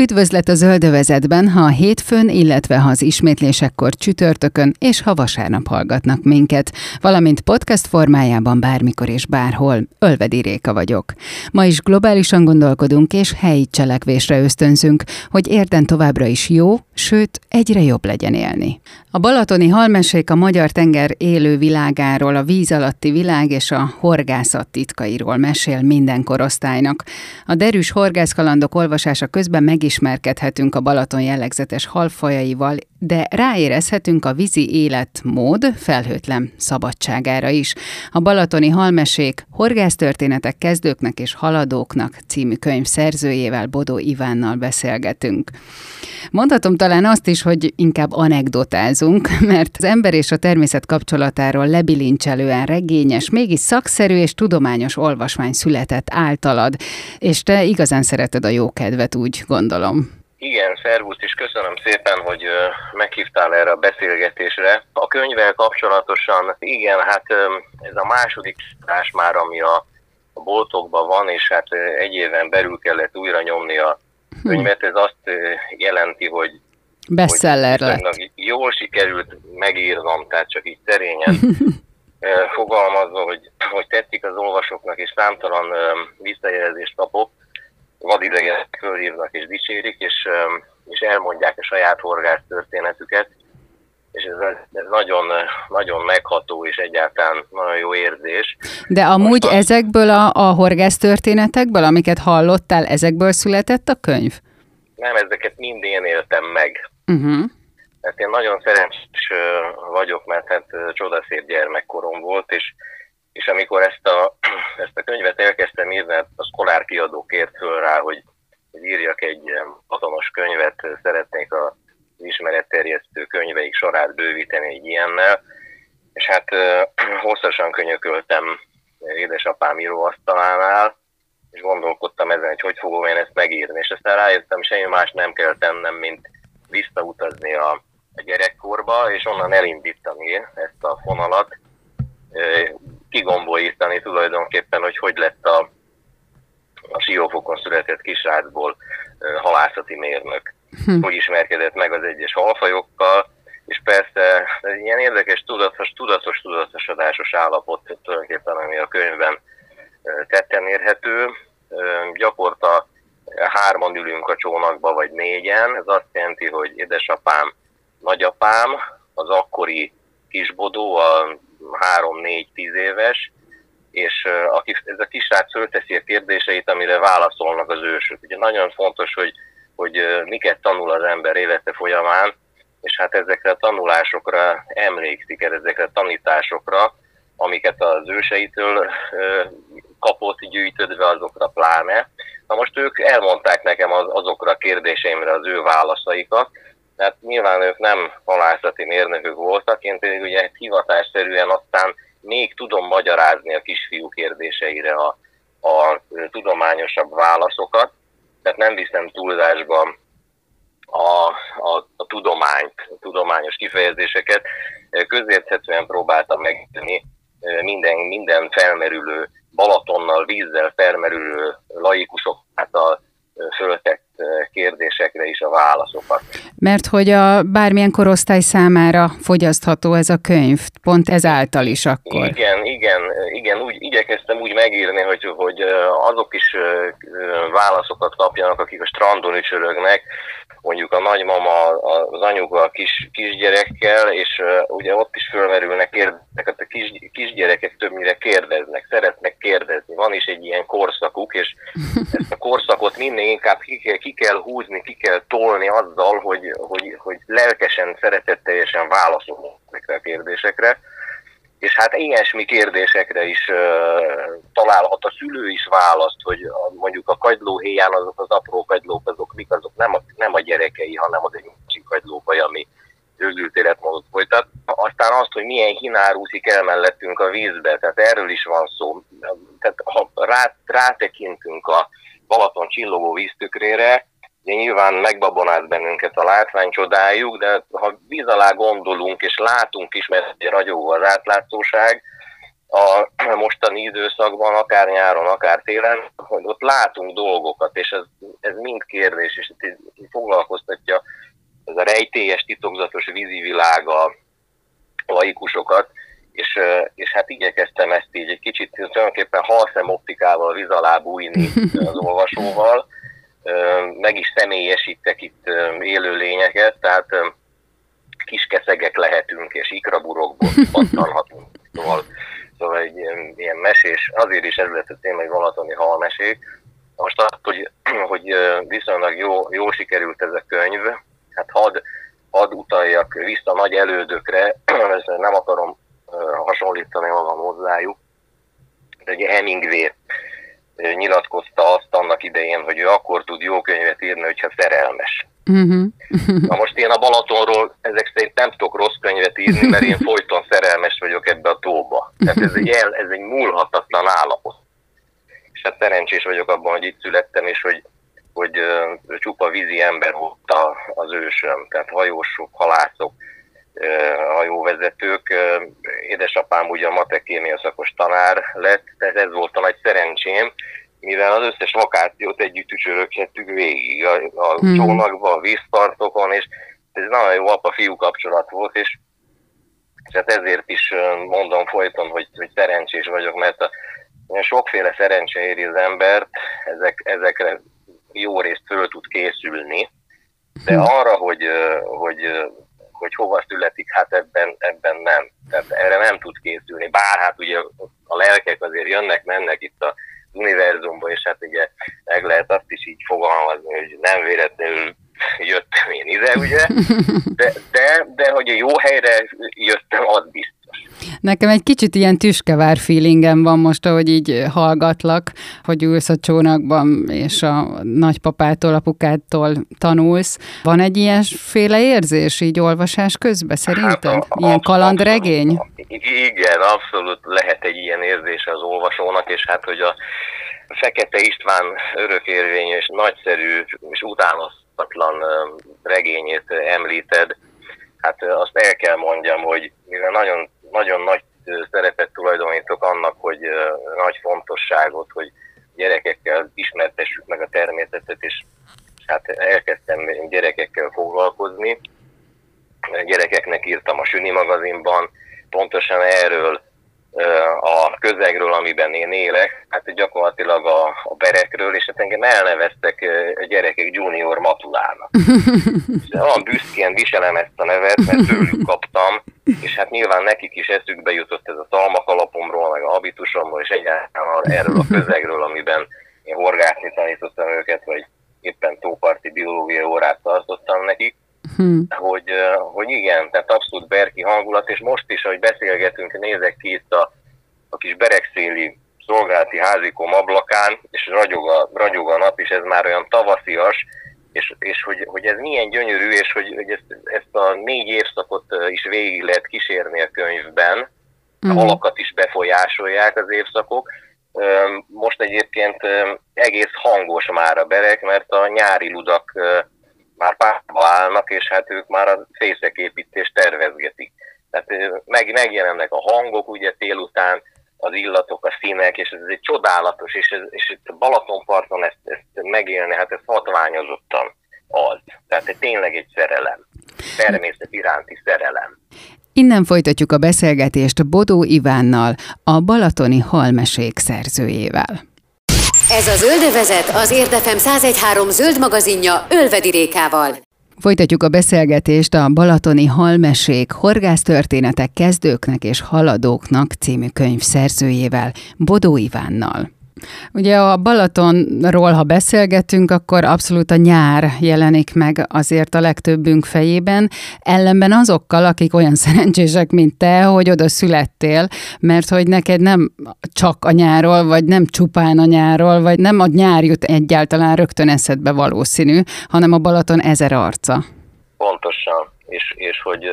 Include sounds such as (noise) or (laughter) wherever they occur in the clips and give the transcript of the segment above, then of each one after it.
Üdvözlet a zöldövezetben, ha a hétfőn, illetve ha az ismétlésekkor csütörtökön és ha vasárnap hallgatnak minket, valamint podcast formájában bármikor és bárhol. Ölvedi Réka vagyok. Ma is globálisan gondolkodunk és helyi cselekvésre ösztönzünk, hogy érden továbbra is jó, sőt, egyre jobb legyen élni. A balatoni halmesék a magyar tenger élő világáról, a víz alatti világ és a horgászat titkairól mesél minden korosztálynak. A derűs horgászkalandok olvasása közben megismerkedhetünk a Balaton jellegzetes halfajaival, de ráérezhetünk a vízi életmód felhőtlen szabadságára is. A Balatoni Halmesék Horgásztörténetek kezdőknek és haladóknak című könyv szerzőjével Bodó Ivánnal beszélgetünk. Mondhatom talán azt is, hogy inkább anekdotázunk, (laughs) mert az ember és a természet kapcsolatáról lebilincselően regényes, mégis szakszerű és tudományos olvasmány született általad, és te igazán szereted a jókedvet, úgy gondolom. Igen, szervusz, és köszönöm szépen, hogy meghívtál erre a beszélgetésre. A könyvvel kapcsolatosan, igen, hát ez a második tás már, ami a, a boltokban van, és hát egy éven belül kellett újra nyomni a könyvet. Ez azt jelenti, hogy Bestseller lett. Jól sikerült megírnom, tehát csak így szerényen (laughs) fogalmazva, hogy, hogy tetszik az olvasóknak, és számtalan visszajelzést kapok vadidegenek fölhívnak és dicsérik, és, és elmondják a saját horgász történetüket, és ez, ez nagyon, nagyon megható és egyáltalán nagyon jó érzés. De amúgy Most ezekből a, a horgász történetekből, amiket hallottál, ezekből született a könyv? Nem, ezeket mind én éltem meg. Uh-huh. Hát én nagyon szerencsés vagyok, mert hát csodaszép gyermekkorom volt, és és amikor ezt a, (clears throat) ezt a könyvet elkezdtem írni, hát a Szkolár kiadó kért föl rá, hogy, hogy írjak egy hatalmas könyvet, szeretnék a ismeretterjesztő könyveik sorát bővíteni egy ilyennel, és hát (clears throat) hosszasan könyököltem édesapám íróasztalánál, és gondolkodtam ezen, hogy hogy fogom én ezt megírni, és aztán rájöttem, semmi más nem kell tennem, mint visszautazni a, a gyerekkorba, és onnan elindítani ezt a fonalat, kigombolítani tulajdonképpen, hogy hogy lett a, a siófokon született kisrácból halászati mérnök. Hm. Hogy ismerkedett meg az egyes halfajokkal, és persze ez ilyen érdekes, tudatos, tudatos, tudatosodásos állapot tulajdonképpen, ami a könyvben tetten érhető. Gyakorta hárman ülünk a csónakba, vagy négyen. Ez azt jelenti, hogy édesapám, nagyapám, az akkori kisbodó, a három-négy-tíz éves, és aki, ez a kisrác fölteszi a kérdéseit, amire válaszolnak az ősök. Ugye nagyon fontos, hogy, hogy miket tanul az ember élete folyamán, és hát ezekre a tanulásokra emlékszik, ezekre a tanításokra, amiket az őseitől kapott gyűjtödve, azokra pláne. Na most ők elmondták nekem az, azokra a kérdéseimre az ő válaszaikat, mert nyilván ők nem halászati mérnökök voltak, én pedig ugye hivatásszerűen aztán még tudom magyarázni a kisfiú kérdéseire a, a tudományosabb válaszokat, tehát nem viszem túlzásba a, a, a tudományt, a tudományos kifejezéseket. Közérthetően próbáltam megtenni minden, minden felmerülő Balatonnal, vízzel felmerülő laikusok által föltett kérdésekre is a válaszokat. Mert hogy a bármilyen korosztály számára fogyasztható ez a könyv, pont ezáltal is akkor. Igen, igen, igen, úgy igyekeztem úgy megírni, hogy, hogy azok is válaszokat kapjanak, akik a strandon ücsörögnek, mondjuk a nagymama, az anyuka a kis, kisgyerekkel, és uh, ugye ott is fölmerülnek kérdeznek, hát a kis, kisgyerekek többnyire kérdeznek, szeretnek kérdezni. Van is egy ilyen korszakuk, és ezt a korszakot minél inkább ki kell, ki kell húzni, ki kell tolni azzal, hogy, hogy, hogy lelkesen, szeretetteljesen válaszolunk ezekre a kérdésekre. És hát ilyesmi kérdésekre is uh, találhat a szülő is választ, hogy a, mondjuk a kagylóhéján azok az apró kagylók, azok mik, azok nem a, nem a gyerekei, hanem az egy másik kagylófaj, ami őzült életmódot folytat. Aztán azt, hogy milyen hinár úszik el mellettünk a vízbe, tehát erről is van szó. Tehát ha rá, rátekintünk a Balaton csillogó víztükrére, nyilván megbabonált bennünket a látvány, csodáljuk, de ha víz alá gondolunk és látunk is, mert ragyogó az átlátszóság, a (clears throat) mostani időszakban, akár nyáron, akár télen, hogy ott látunk dolgokat, és ez, ez mind kérdés, és foglalkoztatja ez a rejtélyes, titokzatos vízi világa laikusokat, és, és hát igyekeztem ezt így egy kicsit tulajdonképpen halszem optikával víz alá bújni (laughs) az olvasóval, meg is személyesítek itt élő lényeket, tehát kiskeszegek lehetünk, és ikraburokból (laughs) pattanhatunk. Szóval, szóval egy ilyen, mesés, azért is ez lett a téma, hogy valatoni halmesék. Most azt, hogy, (clears throat) hogy viszonylag jó, jó sikerült ez a könyv, hát had, had utaljak vissza nagy elődökre, (clears throat) ezt nem akarom hasonlítani magam hozzájuk, de ugye Hemingway nyilatkozta azt annak idején, hogy ő akkor tud jó könyvet írni, hogyha szerelmes. Uh-huh. Na most én a Balatonról ezek szerint nem tudok rossz könyvet írni, mert én folyton szerelmes vagyok ebbe a tóba. Tehát ez egy, el, ez egy múlhatatlan állapot. És hát szerencsés vagyok abban, hogy itt születtem, és hogy hogy uh, csupa vízi ember volt az ősöm, tehát hajósok, halászok, hajóvezetők. Édesapám ugye a matekémia szakos tanár lett, tehát ez volt a nagy szerencsém, mivel az összes vakációt együtt ücsöröghettük végig a, a hmm. csónakban, a vízpartokon, és ez nagyon jó apa-fiú kapcsolat volt, és, és hát ezért is mondom folyton, hogy, hogy szerencsés vagyok, mert a, sokféle szerencse éri az embert, ezek, ezekre jó részt föl tud készülni, de hm. arra, hogy, hogy, hogy hova születik, hát ebben, ebben nem. Tehát erre nem tud készülni. Bár hát ugye a lelkek azért jönnek, mennek itt a univerzumba, és hát ugye meg lehet azt is így fogalmazni, hogy nem véletlenül jöttem én ide, ugye, de, de, de hogy a jó helyre jöttem, az biztos. Nekem egy kicsit ilyen tüskevár feelingem van most, ahogy így hallgatlak, hogy ülsz a csónakban, és a nagypapától, apukától tanulsz. Van egy ilyenféle érzés így olvasás közben szerinted? Hát a, ilyen kalandregény? Abszolút, igen, abszolút lehet egy ilyen érzés az olvasónak, és hát, hogy a Fekete István örökérvény és nagyszerű és utánozhatatlan regényét említed, hát azt el kell mondjam, hogy mivel nagyon nagyon nagy szeretet tulajdonítok annak, hogy nagy fontosságot, hogy gyerekekkel ismertessük meg a természetet, és hát elkezdtem gyerekekkel foglalkozni. Gyerekeknek írtam a Süni magazinban, pontosan erről a közegről, amiben én élek, hát gyakorlatilag a, a berekről, és hát engem elneveztek a gyerekek junior matulának. (laughs) és olyan büszkén viselem ezt a nevet, mert tőlük kaptam, és hát nyilván nekik is eszükbe jutott ez a szalmakalapomról, meg a habitusomról, és egyáltalán erről a közegről, amiben én horgászni tanítottam őket, vagy éppen tóparti biológia órát tartottam nekik hmm. hogy, hogy igen, tehát abszolút berki hangulat, és most is, ahogy beszélgetünk, nézek ki itt a, a kis beregszéli szolgálati házikom ablakán, és ragyog a, ragyog a nap, és ez már olyan tavaszias, és, és hogy, hogy ez milyen gyönyörű, és hogy, hogy ezt, ezt a négy évszakot is végig lehet kísérni a könyvben, mm. a halakat is befolyásolják az évszakok. Most egyébként egész hangos már a berek, mert a nyári ludak már párba állnak, és hát ők már a fészeképítést tervezgetik. Tehát meg, megjelennek a hangok, ugye után az illatok, a színek, és ez egy csodálatos, és, ez, és itt a Balatonparton ezt, ezt megélni, hát ez hatványozottan az. Tehát ez tényleg egy szerelem. Természet iránti szerelem. Innen folytatjuk a beszélgetést Bodó Ivánnal, a Balatoni Halmesék szerzőjével. Ez a Zöldövezet az Érdefem 1013 zöld magazinja Ölvedi Rékával. Folytatjuk a beszélgetést a Balatoni Halmesék horgásztörténetek kezdőknek és haladóknak című könyv szerzőjével, Bodó Ivánnal. Ugye a Balatonról, ha beszélgetünk, akkor abszolút a nyár jelenik meg azért a legtöbbünk fejében, ellenben azokkal, akik olyan (laughs) szerencsések, mint te, hogy oda születtél, mert hogy neked nem csak a nyáról, vagy nem csupán a nyáról, vagy nem a nyár jut egyáltalán rögtön eszedbe valószínű, hanem a Balaton ezer arca. Pontosan, és, és hogy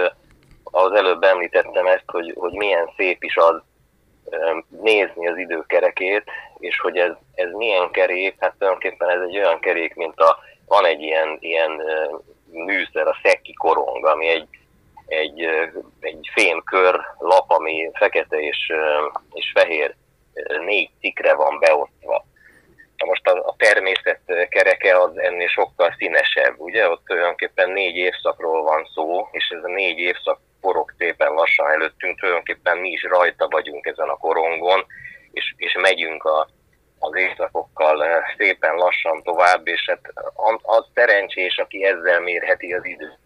az előbb említettem ezt, hogy, hogy milyen szép is az nézni az időkerekét, és hogy ez, ez milyen kerék, hát tulajdonképpen ez egy olyan kerék, mint a, van egy ilyen, ilyen műszer, a szekki korong, ami egy, egy, egy fémkör lap, ami fekete és, és fehér négy cikre van beosztva. Most a, a természet kereke az ennél sokkal színesebb, ugye? Ott tulajdonképpen négy évszakról van szó, és ez a négy évszak forog szépen lassan előttünk, tulajdonképpen mi is rajta vagyunk ezen a korongon, és, és megyünk a, az éjszakokkal eh, szépen lassan tovább, és hát az szerencsés, aki ezzel mérheti az időt,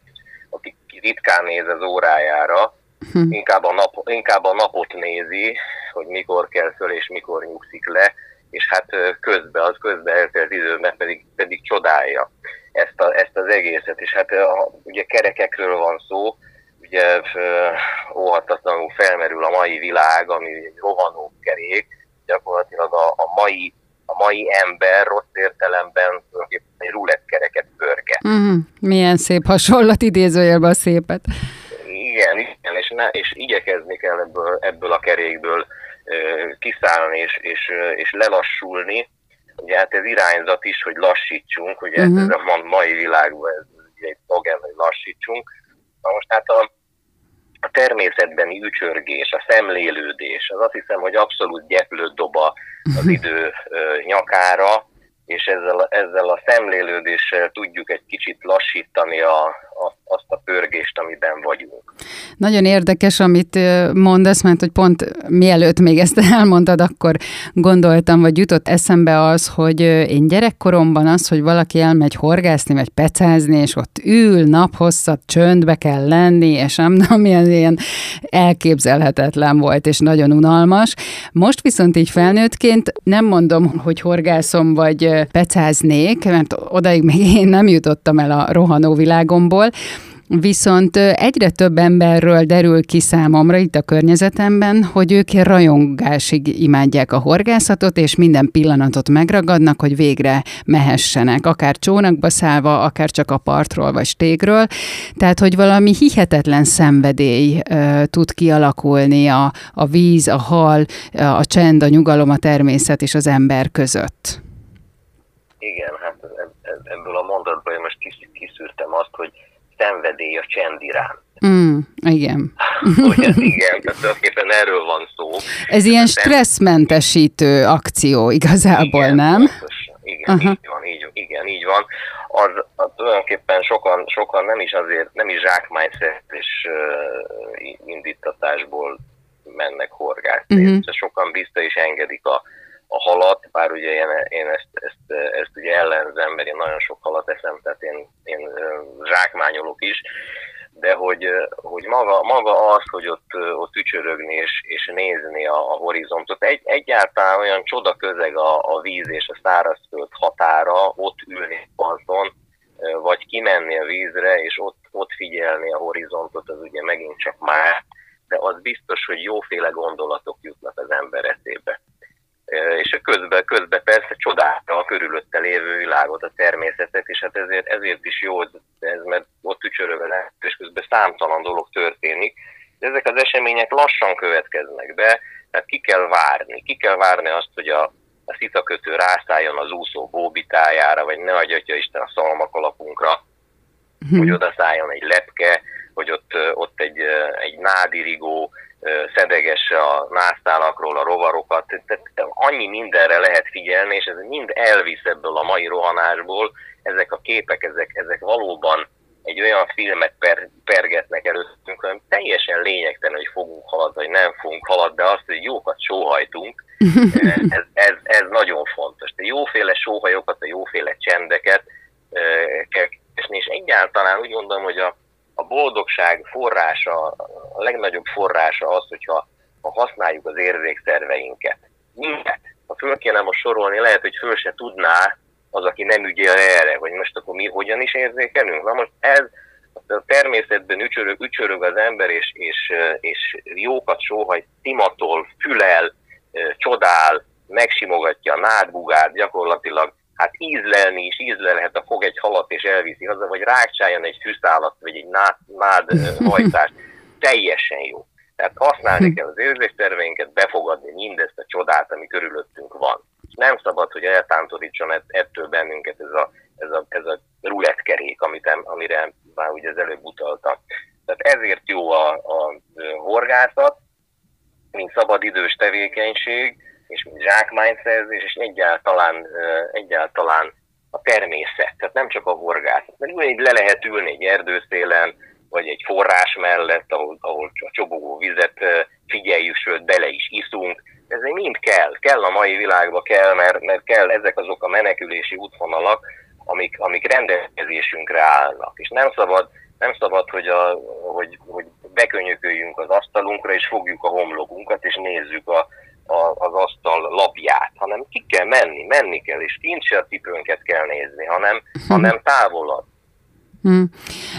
aki ritkán néz az órájára, hm. inkább, a nap, inkább a napot nézi, hogy mikor kell föl és mikor nyugszik le, és hát eh, közben, az közben eltelt időben pedig, pedig csodálja ezt, a, ezt az egészet. És hát eh, a, ugye kerekekről van szó, ugye óhatatlanul felmerül a mai világ, ami egy rohanó kerék, gyakorlatilag a, a mai a mai ember rossz értelemben egy rulettkereket pörge. Uh-huh. Milyen szép hasonlat, idézőjelben a szépet. Igen, igen és, ne, és igyekezni kell ebből, ebből a kerékből uh, kiszállni és, és, és lelassulni. Ugye hát ez irányzat is, hogy lassítsunk, ugye uh-huh. ez a mai világban ez egy szlogen, hogy lassítsunk. Na most hát a természetbeni ücsörgés, a szemlélődés, az azt hiszem, hogy abszolút gyeplőt dob az idő nyakára, és ezzel, ezzel a szemlélődéssel tudjuk egy kicsit lassítani a, a, azt a pörgést, amiben vagyunk. Nagyon érdekes, amit mondasz, mert hogy pont mielőtt még ezt (laughs) elmondtad, akkor gondoltam, vagy jutott eszembe az, hogy én gyerekkoromban az, hogy valaki elmegy horgászni, vagy pecázni, és ott ül naphosszat, csöndbe kell lenni, és nem (laughs) tudom, milyen ilyen elképzelhetetlen volt, és nagyon unalmas. Most viszont így felnőttként nem mondom, hogy horgászom, vagy pecáznék, mert odaig még én nem jutottam el a rohanó világomból, Viszont egyre több emberről derül ki számomra itt a környezetemben, hogy ők rajongásig imádják a horgászatot, és minden pillanatot megragadnak, hogy végre mehessenek, akár csónakba szállva, akár csak a partról vagy stégről. Tehát, hogy valami hihetetlen szenvedély uh, tud kialakulni a, a víz, a hal, a csend, a nyugalom, a természet és az ember között. Igen, hát ebből a mondatból én most kiszűrtem azt, hogy szenvedély a csend iránt. Mm, igen. Hogy ez igen, tulajdonképpen erről van szó. Ez ilyen stresszmentesítő akció igazából, igen, nem? Pontosan. Igen, uh-huh. így van, így, igen, így van. Az, az tulajdonképpen sokan, sokan nem is azért, nem is zsákmányszerzés uh, indítatásból mennek horgászni. Uh-huh. Sokan vissza is engedik a, a halat, bár ugye én, én ezt, ezt, ezt ugye ellenzem, mert én nagyon sok halat eszem, tehát én, én zsákmányolok is, de hogy, hogy maga, maga az, hogy ott, ott ücsörögni és, és nézni a, a horizontot, egy, egyáltalán olyan csoda közeg a, a víz és a szárazföld határa, ott ülni azon, vagy kimenni a vízre, és ott, ott figyelni a horizontot, az ugye megint csak már, de az biztos, hogy jóféle gondolatok jutnak az ember eszébe és közben, közben persze csodálta a körülötte lévő világot, a természetet, és hát ezért, ezért is jó ez, mert ott tücsörög és közben számtalan dolog történik. De ezek az események lassan következnek be, tehát ki kell várni. Ki kell várni azt, hogy a, a szitakötő rászálljon az úszó bóbitájára, vagy ne adja Isten a szalmakalapunkra, hmm. hogy oda szálljon egy lepke, hogy ott, ott egy, egy nádirigó, szedegesse a násztálakról a rovarokat, tehát annyi mindenre lehet figyelni, és ez mind elvisz ebből a mai rohanásból, ezek a képek, ezek, ezek valóban egy olyan filmet per, pergetnek előttünk, hogy teljesen lényegtelen, hogy fogunk haladni, vagy nem fogunk haladni, de azt, hogy jókat sóhajtunk, (laughs) ez, ez, ez nagyon fontos. De jóféle sóhajokat, a jóféle csendeket kell és egyáltalán úgy gondolom, hogy a, a boldogság forrása, a legnagyobb forrása az, hogyha ha használjuk az érzékszerveinket. Mindet. A föl kéne most sorolni, lehet, hogy föl se tudná az, aki nem ügyel erre, hogy most akkor mi hogyan is érzékelünk. Na most ez a természetben ücsörög, ücsörög az ember, és, és, és jókat sóhaj, timatol, fülel, csodál, megsimogatja a nádbugát, gyakorlatilag hát ízlelni is, ízlelhet a fog egy halat és elviszi haza, vagy rákcsáljon egy fűszálat, vagy egy nád, nád (laughs) hajtást. Teljesen jó. Tehát használni kell az érzésterveinket, befogadni mindezt a csodát, ami körülöttünk van. Nem szabad, hogy eltántorítson ettől bennünket ez a, ez a, ez a rulettkerék, amit, amire már ugye az előbb utaltam. Tehát ezért jó a, a horgászat, mint szabadidős tevékenység, és mint zsákmányszerzés, és egyáltalán, egyáltalán a természet, tehát nem csak a horgászat. Mert ugyanígy le lehet ülni egy erdőszélen, vagy egy forrás mellett, ahol, ahol a csobogó vizet figyeljük, sőt bele is iszunk. Ez mind kell, kell a mai világba kell, mert, mert kell ezek azok a menekülési útvonalak, amik, amik rendelkezésünkre állnak. És nem szabad, nem szabad hogy, a, hogy, hogy bekönyököljünk az asztalunkra, és fogjuk a homlokunkat, és nézzük a, a, az asztal lapját, hanem ki kell menni, menni kell, és kint se a cipőnket kell nézni, hanem, hanem távolabb. Hmm.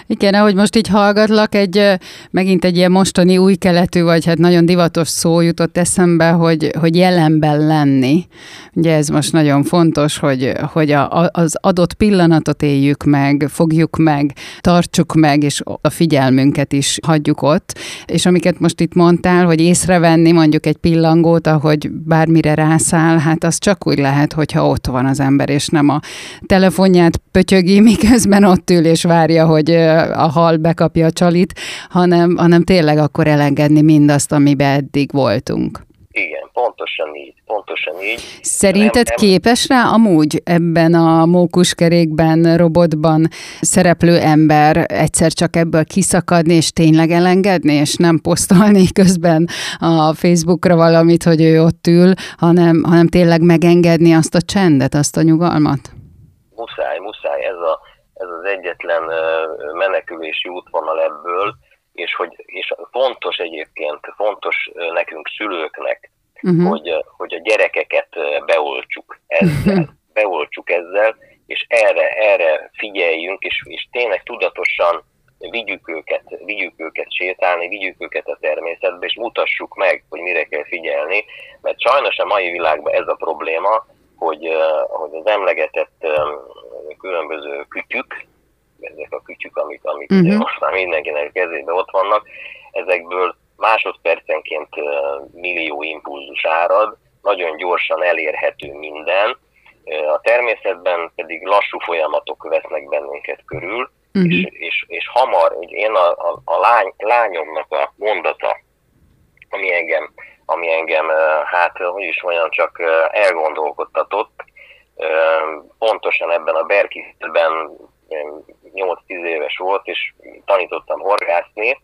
Igen, ahogy most így hallgatlak, egy, megint egy ilyen mostani új keletű, vagy hát nagyon divatos szó jutott eszembe, hogy, hogy jelenben lenni. Ugye ez most nagyon fontos, hogy, hogy a, az adott pillanatot éljük meg, fogjuk meg, tartsuk meg, és a figyelmünket is hagyjuk ott. És amiket most itt mondtál, hogy észrevenni mondjuk egy pillangót, ahogy bármire rászáll, hát az csak úgy lehet, hogyha ott van az ember, és nem a telefonját pötyögi, (laughs) miközben ott ül és várja, hogy a hal bekapja a csalit, hanem, hanem tényleg akkor elengedni mindazt, amiben eddig voltunk. Igen, pontosan így, pontosan így. Szerinted nem, nem... képes rá amúgy ebben a mókuskerékben, robotban szereplő ember egyszer csak ebből kiszakadni, és tényleg elengedni, és nem posztolni közben a Facebookra valamit, hogy ő ott ül, hanem, hanem tényleg megengedni azt a csendet, azt a nyugalmat? Muszáj, muszáj. Ez a, ez az egyetlen menekülési útvonal ebből, és hogy és fontos egyébként, fontos nekünk szülőknek, uh-huh. hogy, hogy a gyerekeket beoltsuk ezzel, (laughs) beoltsuk ezzel, és erre, erre figyeljünk, és, és tényleg tudatosan vigyük őket, vigyük őket sétálni, vigyük őket a természetbe, és mutassuk meg, hogy mire kell figyelni, mert sajnos a mai világban ez a probléma, hogy, hogy az emlegetett különböző kütyük, ezek a kütyük, amik, amik uh-huh. most már mindenkinek a kezében ott vannak, ezekből másodpercenként millió impulzus árad, nagyon gyorsan elérhető minden, a természetben pedig lassú folyamatok vesznek bennünket körül, uh-huh. és, és, és hamar, hogy én a, a, a lány, lányomnak a mondata, ami engem, ami engem, hát hogy is mondjam, csak elgondolkodtatott, pontosan ebben a Berkisben 8-10 éves volt, és tanítottam horgászni,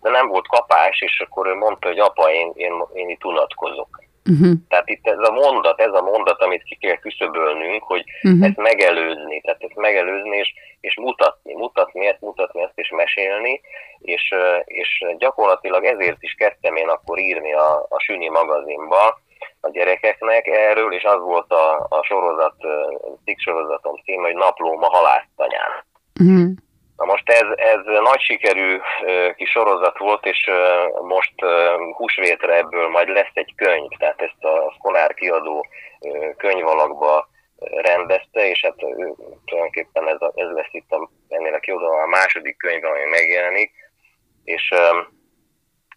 de nem volt kapás, és akkor ő mondta, hogy apa, én, én, én itt unatkozok. Uh-huh. Tehát itt ez a mondat, ez a mondat, amit ki kell küszöbölnünk, hogy uh-huh. ezt megelőzni, tehát ezt megelőzni, és, és mutatni, mutatni ezt, mutatni ezt, és mesélni, és, és gyakorlatilag ezért is kezdtem én akkor írni a, a Süni magazinba, a gyerekeknek erről, és az volt a, a sorozat, cikk sorozatom cím, hogy Naplóm a halásztanyán. Uh-huh. Na most ez, ez nagy sikerű kis sorozat volt, és most húsvétre ebből majd lesz egy könyv, tehát ezt a Skonár kiadó könyvalakba rendezte, és hát tulajdonképpen ez, a, ez lesz itt a, ennél a kiadóan a második könyv, ami megjelenik, és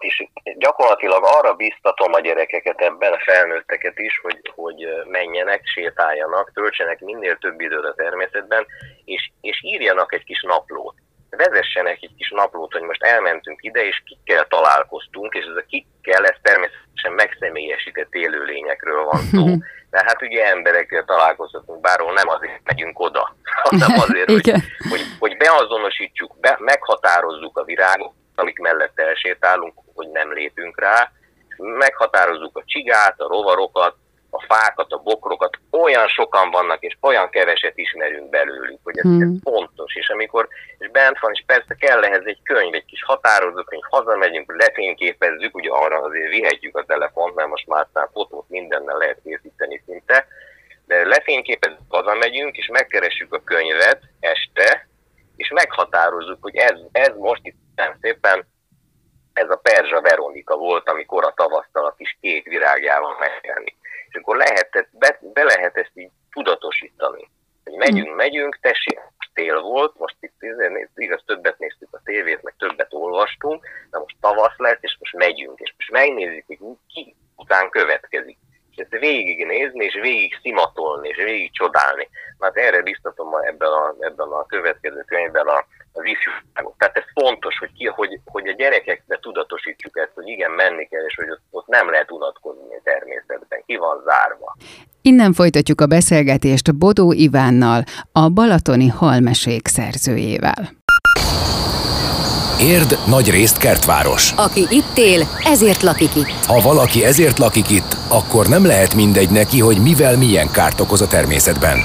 és gyakorlatilag arra biztatom a gyerekeket ebben, a felnőtteket is, hogy, hogy menjenek, sétáljanak, töltsenek minél több időt a természetben, és, és írjanak egy kis naplót. Vezessenek egy kis naplót, hogy most elmentünk ide, és kikkel találkoztunk, és ez a kikkel, ez természetesen megszemélyesített élőlényekről van szó. (laughs) De hát ugye emberekkel találkozhatunk, bárhol nem azért megyünk oda, (laughs) hanem azért, hogy, hogy, hogy beazonosítsuk, be, meghatározzuk a virágot, amik mellett elsétálunk, hogy nem lépünk rá, meghatározzuk a csigát, a rovarokat, a fákat, a bokrokat, olyan sokan vannak, és olyan keveset ismerünk belőlük, hogy ez, hmm. ez fontos. És amikor és bent van, és persze kell ehhez egy könyv, egy kis határozó könyv, hazamegyünk, lefényképezzük, ugye arra azért vihetjük a telefont, mert most már fotót mindennel lehet készíteni szinte, de lefényképezzük, hazamegyünk, és megkeressük a könyvet este, és meghatározzuk, hogy ez, ez most itt nem szépen ez a Perzsa Veronika volt, amikor a tavasztal a kis kék virágjával megjelni. És akkor lehetett, be, be lehet ezt így tudatosítani. Hogy megyünk, hmm. megyünk, tessék, tél volt, most itt igaz, többet néztük a tévét, meg többet olvastunk, de most tavasz lesz, és most megyünk, és most megnézzük, hogy ki után következik. És ezt végignézni, és végig szimatolni, és végig csodálni. Hát erre biztatom ma ebben a, ebben a következő könyvben a, az ifjúságot. Tehát ez fontos, hogy, ki, hogy, hogy a gyerekekbe tudatosítjuk ezt, hogy igen, menni kell, és hogy ott, ott nem lehet unatkozni a természetben, ki van zárva. Innen folytatjuk a beszélgetést Bodó Ivánnal, a Balatoni Halmesék szerzőjével. Érd nagy részt kertváros. Aki itt él, ezért lakik itt. Ha valaki ezért lakik itt, akkor nem lehet mindegy neki, hogy mivel milyen kárt okoz a természetben.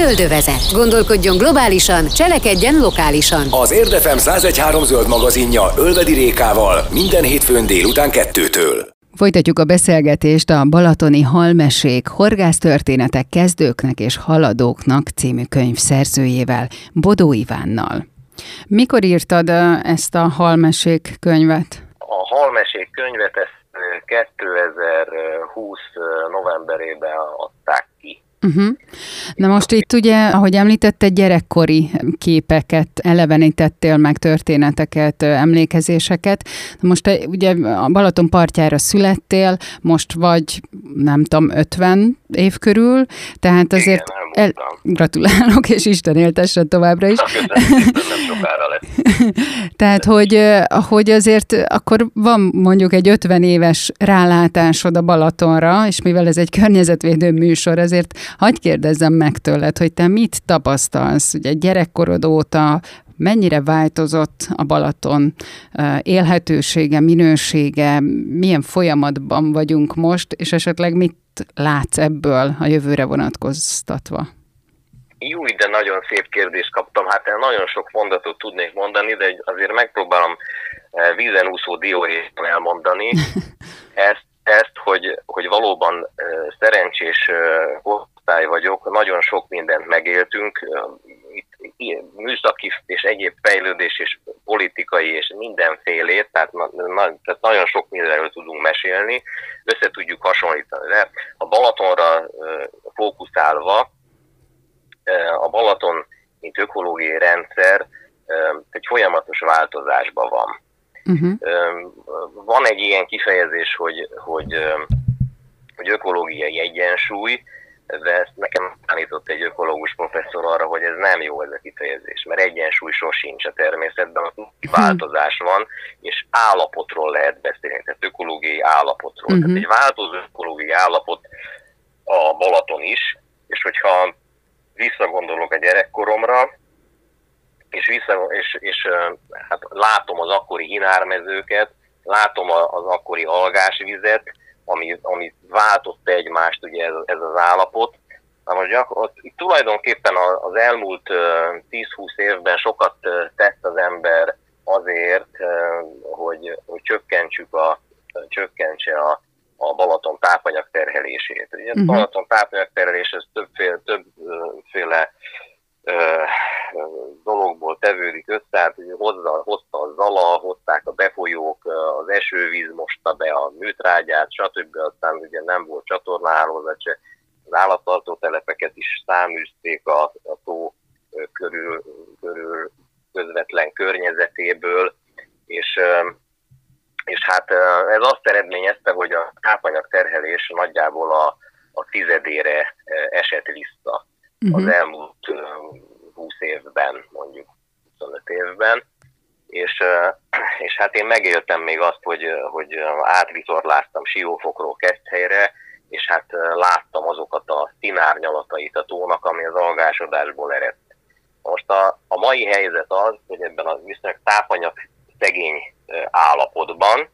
Zöldövezet. Gondolkodjon globálisan, cselekedjen lokálisan. Az Érdefem 1013 zöld magazinja Ölvedi Rékával minden hétfőn délután kettőtől. Folytatjuk a beszélgetést a Balatoni Halmesék horgásztörténetek kezdőknek és haladóknak című könyv szerzőjével, Bodó Ivánnal. Mikor írtad ezt a Halmesék könyvet? A Halmesék könyvet ezt 2020 novemberében adták. Uh-huh. Na most itt ugye, ahogy említette, gyerekkori képeket elevenítettél meg, történeteket, emlékezéseket. Most ugye a Balaton partjára születtél, most vagy nem tudom, 50 év körül, tehát azért Igen, el, gratulálok, és Isten éltesse továbbra is. (laughs) tehát, hogy, hogy azért akkor van mondjuk egy 50 éves rálátásod a Balatonra, és mivel ez egy környezetvédő műsor, azért hagyd kérdezzem meg tőled, hogy te mit tapasztalsz, ugye gyerekkorod óta, mennyire változott a Balaton élhetősége, minősége, milyen folyamatban vagyunk most, és esetleg mit látsz ebből a jövőre vonatkoztatva? Jó, de nagyon szép kérdést kaptam. Hát én nagyon sok mondatot tudnék mondani, de azért megpróbálom vízen úszó dióhéjban elmondani (laughs) ezt, ezt hogy, hogy valóban szerencsés osztály vagyok, nagyon sok mindent megéltünk, műszaki és egyéb fejlődés és politikai és mindenfélét, tehát, na, tehát nagyon sok mindenről tudunk mesélni, össze tudjuk hasonlítani. De a Balatonra fókuszálva, a Balaton, mint ökológiai rendszer, egy folyamatos változásban van. Uh-huh. Van egy ilyen kifejezés, hogy, hogy, hogy ökológiai egyensúly, de ezt nekem tanított egy ökológus professzor arra, hogy ez nem jó ez a kifejezés, mert egyensúly sosincs a természetben, (laughs) változás van, és állapotról lehet beszélni, tehát ökológiai állapotról. Uh-huh. Tehát egy változó ökológiai állapot a Balaton is, és hogyha visszagondolok a gyerekkoromra, és, vissza, és, és hát látom az akkori hinármezőket, látom az akkori algásvizet, ami, ami váltotta egymást ugye ez, ez az állapot. Na most gyakor, itt tulajdonképpen az elmúlt 10-20 évben sokat tett az ember azért, hogy, hogy csökkentsük a, csökkentse a, a Balaton tápanyag terhelését. Ugye uh-huh. a Balaton tápanyag terhelés ez többféle, többféle dologból tevődik össze, tehát hozza, hozta a zala, hozták a befolyók, az esővíz mosta be a műtrágyát, stb. Aztán ugye nem volt csatornahálózat se, az állattartó telepeket is száműzték a, a tó körül, körül közvetlen környezetéből, és, és hát ez azt eredményezte, hogy a tápanyag terhelés nagyjából a, a tizedére esett vissza uh-huh. az elmúlt 20 évben, mondjuk 25 évben, és, és hát én megéltem még azt, hogy, hogy átvitorláztam Siófokról Keszthelyre, és hát láttam azokat a színárnyalatait a tónak, ami az algásodásból eredt. Most a, a mai helyzet az, hogy ebben a viszonylag tápanyag szegény állapotban,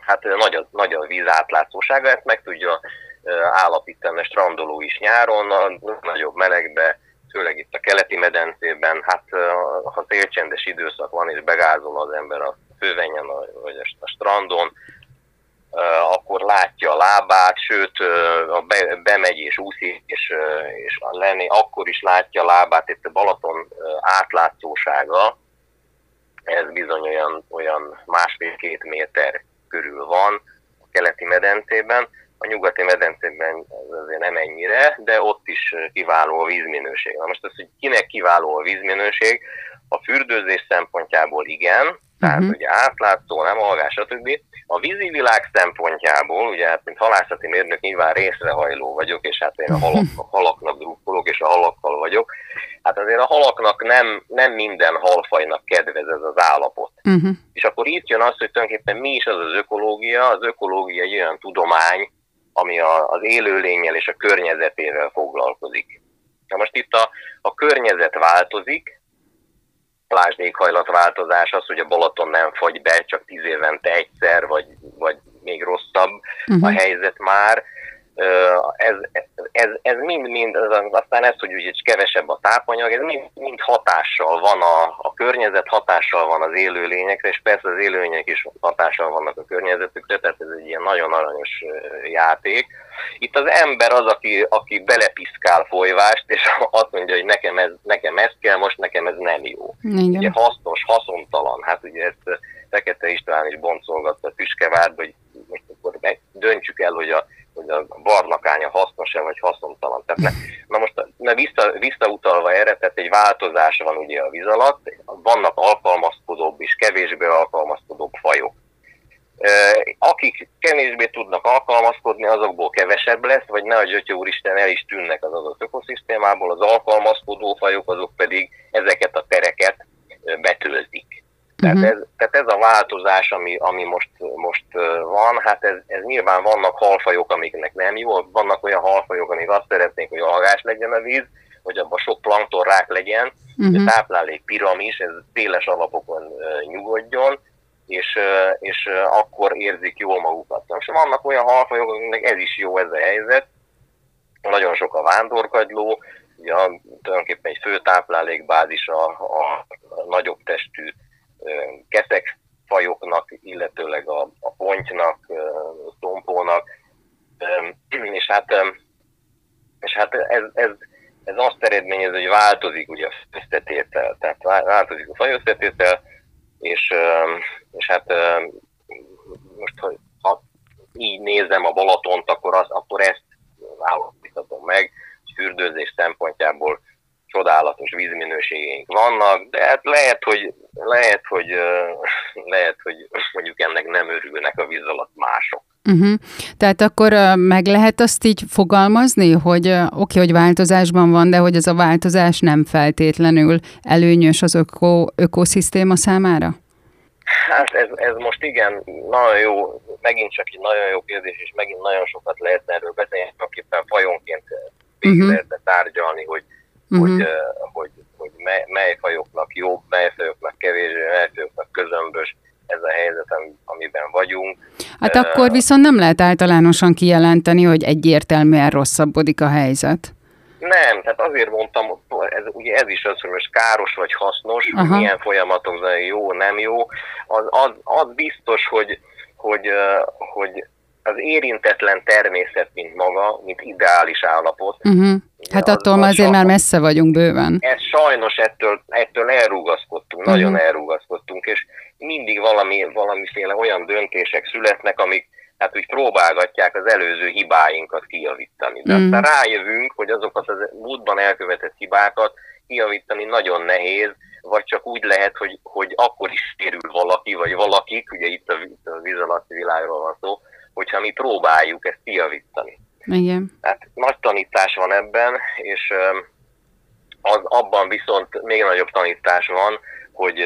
hát nagy a, nagy a víz átlátszósága, ezt meg tudja állapítani a strandoló is nyáron, a nagyobb melegbe, főleg itt a keleti medencében, hát ha szélcsendes időszak van és begázol az ember a fővenyen vagy a strandon, akkor látja a lábát, sőt, be, bemegy és úszik, és, és lenni, akkor is látja a lábát, itt a Balaton átlátszósága, ez bizony olyan, olyan másfél-két méter körül van a keleti medencében, a nyugati medencében azért nem ennyire, de ott is kiváló a vízminőség. Na most az, hogy kinek kiváló a vízminőség, a fürdőzés szempontjából igen, tehát uh-huh. ugye átlátszó, nem algás, stb. A vízi világ szempontjából, ugye hát mint halászati mérnök nyilván részrehajló vagyok, és hát én a halak, a (laughs) halaknak drukkolok, és a halakkal vagyok. Hát azért a halaknak nem, nem minden halfajnak kedvez ez az állapot. Uh-huh. És akkor itt jön az, hogy tulajdonképpen mi is az az ökológia. Az ökológia egy olyan tudomány, ami a, az élőlényel és a környezetével foglalkozik. Na most itt a, a környezet változik, lásd éghajlatváltozás, az, hogy a Balaton nem fagy be, csak tíz évente egyszer, vagy, vagy még rosszabb uh-huh. a helyzet már. Ez, ez, ez mind, mind, aztán ez, hogy ugye kevesebb a tápanyag, ez mind, mind hatással van a, a környezet, hatással van az élőlényekre, és persze az élőlények is hatással vannak a környezetükre, tehát ez egy ilyen nagyon aranyos játék. Itt az ember az, aki, aki belepiszkál folyvást, és (laughs) azt mondja, hogy nekem ez, nekem ez kell, most nekem ez nem jó. Igen. Ugye hasznos, haszontalan. Hát ugye ezt Fekete István is boncolgatta Tüskevárd, hogy most akkor döntsük el, hogy a, hogy a barnakánya hasznos-e vagy haszontalan. Tehát ne, na most na vissza, visszautalva erre, tehát egy változás van ugye a víz alatt, vannak alkalmazkodóbb és kevésbé alkalmazkodóbb fajok. Akik kevésbé tudnak alkalmazkodni, azokból kevesebb lesz, vagy ne a Gyötyö úristen el is tűnnek az adott ökoszisztémából, az alkalmazkodó fajok azok pedig ezeket a tereket betöltik. Tehát, uh-huh. ez, tehát ez a változás, ami, ami most, most van, hát ez, ez nyilván vannak halfajok, amiknek nem jó, vannak olyan halfajok, amik azt szeretnék, hogy algás legyen a víz, hogy abban sok planktonrák legyen, uh-huh. a táplálék piramis, ez széles alapokon nyugodjon, és, és akkor érzik jól magukat. És vannak olyan halfajok, akiknek ez is jó ez a helyzet, nagyon sok a vándorkagyló, ugye tulajdonképpen egy fő táplálékbázis a, a nagyobb testű keszek fajoknak, illetőleg a, a pontynak, szompónak, és hát, és hát ez, ez, ez azt eredményez, hogy változik ugye a összetétel, tehát változik a fajösszetétel, és, és hát most, ha így nézem a Balatont, akkor, az, akkor ezt állapíthatom meg, fürdőzés szempontjából csodálatos vízminőségeink vannak, de hát lehet, hogy, lehet, hogy, lehet, hogy mondjuk ennek nem örülnek a víz alatt mások. Uh-huh. Tehát akkor meg lehet azt így fogalmazni, hogy oké, okay, hogy változásban van, de hogy ez a változás nem feltétlenül előnyös az öko, ökoszisztéma számára? Hát ez, ez most igen, nagyon jó, megint csak egy nagyon jó kérdés, és megint nagyon sokat lehet erről beszélni, akiben fajonként uh-huh. lehetne tárgyalni, hogy, uh-huh. hogy, hogy, hogy mely, mely fajoknak jobb, mely fajoknak kevésbé, mely fajoknak közömbös ez a helyzet, amiben vagyunk. Hát uh, akkor viszont nem lehet általánosan kijelenteni, hogy egyértelműen rosszabbodik a helyzet. Nem, tehát azért mondtam, ez, ugye ez is az, hogy most káros vagy hasznos, Aha. milyen folyamatok jó, nem jó. Az, az, az biztos, hogy, hogy, hogy az érintetlen természet, mint maga, mint ideális állapot. Uh-huh. Hát attól már azért már messze vagyunk bőven. Ez sajnos ettől, ettől elrugaszkodtunk, uh-huh. nagyon elrugaszkodtunk, és mindig valami, valamiféle olyan döntések születnek, amik hát úgy próbálgatják az előző hibáinkat kijavítani. De uh-huh. aztán rájövünk, hogy azokat az múltban elkövetett hibákat kijavítani nagyon nehéz, vagy csak úgy lehet, hogy, hogy akkor is sérül valaki, vagy valakik, ugye itt a, itt a víz alatti világról van szó, hogyha mi próbáljuk ezt kijavítani. Igen. Hát nagy tanítás van ebben, és az, abban viszont még nagyobb tanítás van, hogy,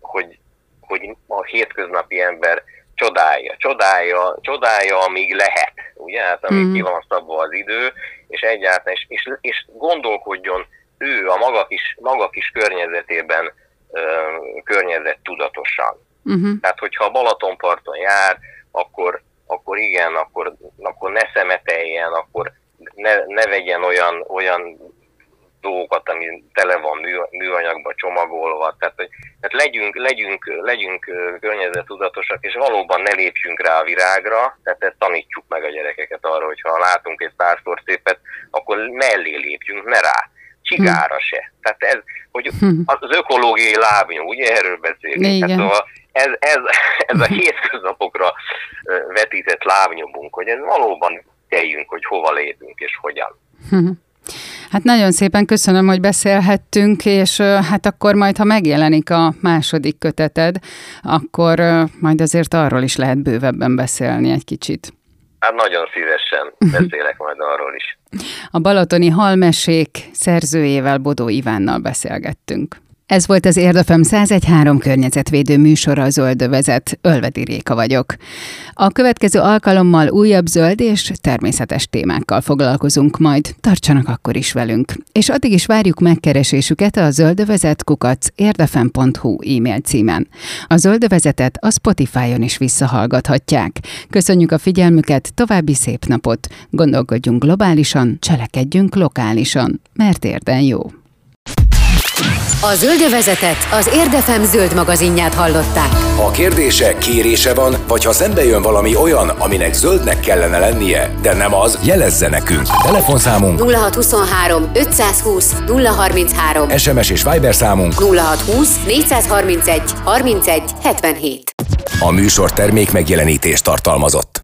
hogy, hogy a hétköznapi ember csodálja, csodálja, csodálja, amíg lehet, ugye, hát amíg mm. ki van szabva az idő, és egyáltalán, és, és, és gondolkodjon ő a maga kis, maga kis környezetében környezet tudatosan. Uh-huh. Tehát, hogyha Balatonparton jár, akkor akkor igen, akkor, akkor ne szemeteljen, akkor ne, ne vegyen olyan, olyan dolgokat, ami tele van mű, műanyagba csomagolva, tehát, hogy, tehát legyünk, legyünk, legyünk környezetudatosak, és valóban ne lépjünk rá a virágra, tehát ezt tanítsuk meg a gyerekeket arra, hogy ha látunk egy párszor szépet, akkor mellé lépjünk, ne rá csigára se. Tehát ez, hogy hm. az ökológiai lábnyom, ugye erről beszélünk. Tehát szóval ez, ez, ez a hétköznapokra vetített lábnyomunk, hogy ez valóban teljünk, hogy hova lépünk és hogyan. (laughs) Hát nagyon szépen köszönöm, hogy beszélhettünk, és hát akkor majd, ha megjelenik a második köteted, akkor majd azért arról is lehet bővebben beszélni egy kicsit. Hát nagyon szívesen beszélek majd arról is. (laughs) A Balatoni Halmesék szerzőjével, Bodó Ivánnal beszélgettünk. Ez volt az Érdefem 1013 környezetvédő műsora a Zöldövezet. Ölvedi Réka vagyok. A következő alkalommal újabb zöld és természetes témákkal foglalkozunk majd. Tartsanak akkor is velünk. És addig is várjuk megkeresésüket a zöldövezet kukac érdefem.hu e-mail címen. A zöldövezetet a Spotify-on is visszahallgathatják. Köszönjük a figyelmüket, további szép napot! Gondolkodjunk globálisan, cselekedjünk lokálisan, mert érden jó. A Zöldövezetet az Érdefem zöld magazinját hallották. Ha kérdése, kérése van, vagy ha szembe jön valami olyan, aminek zöldnek kellene lennie, de nem az, jelezze nekünk. Telefonszámunk 0623 520 033 SMS és Viber számunk 0620 431 31 77 A műsor termék megjelenítést tartalmazott.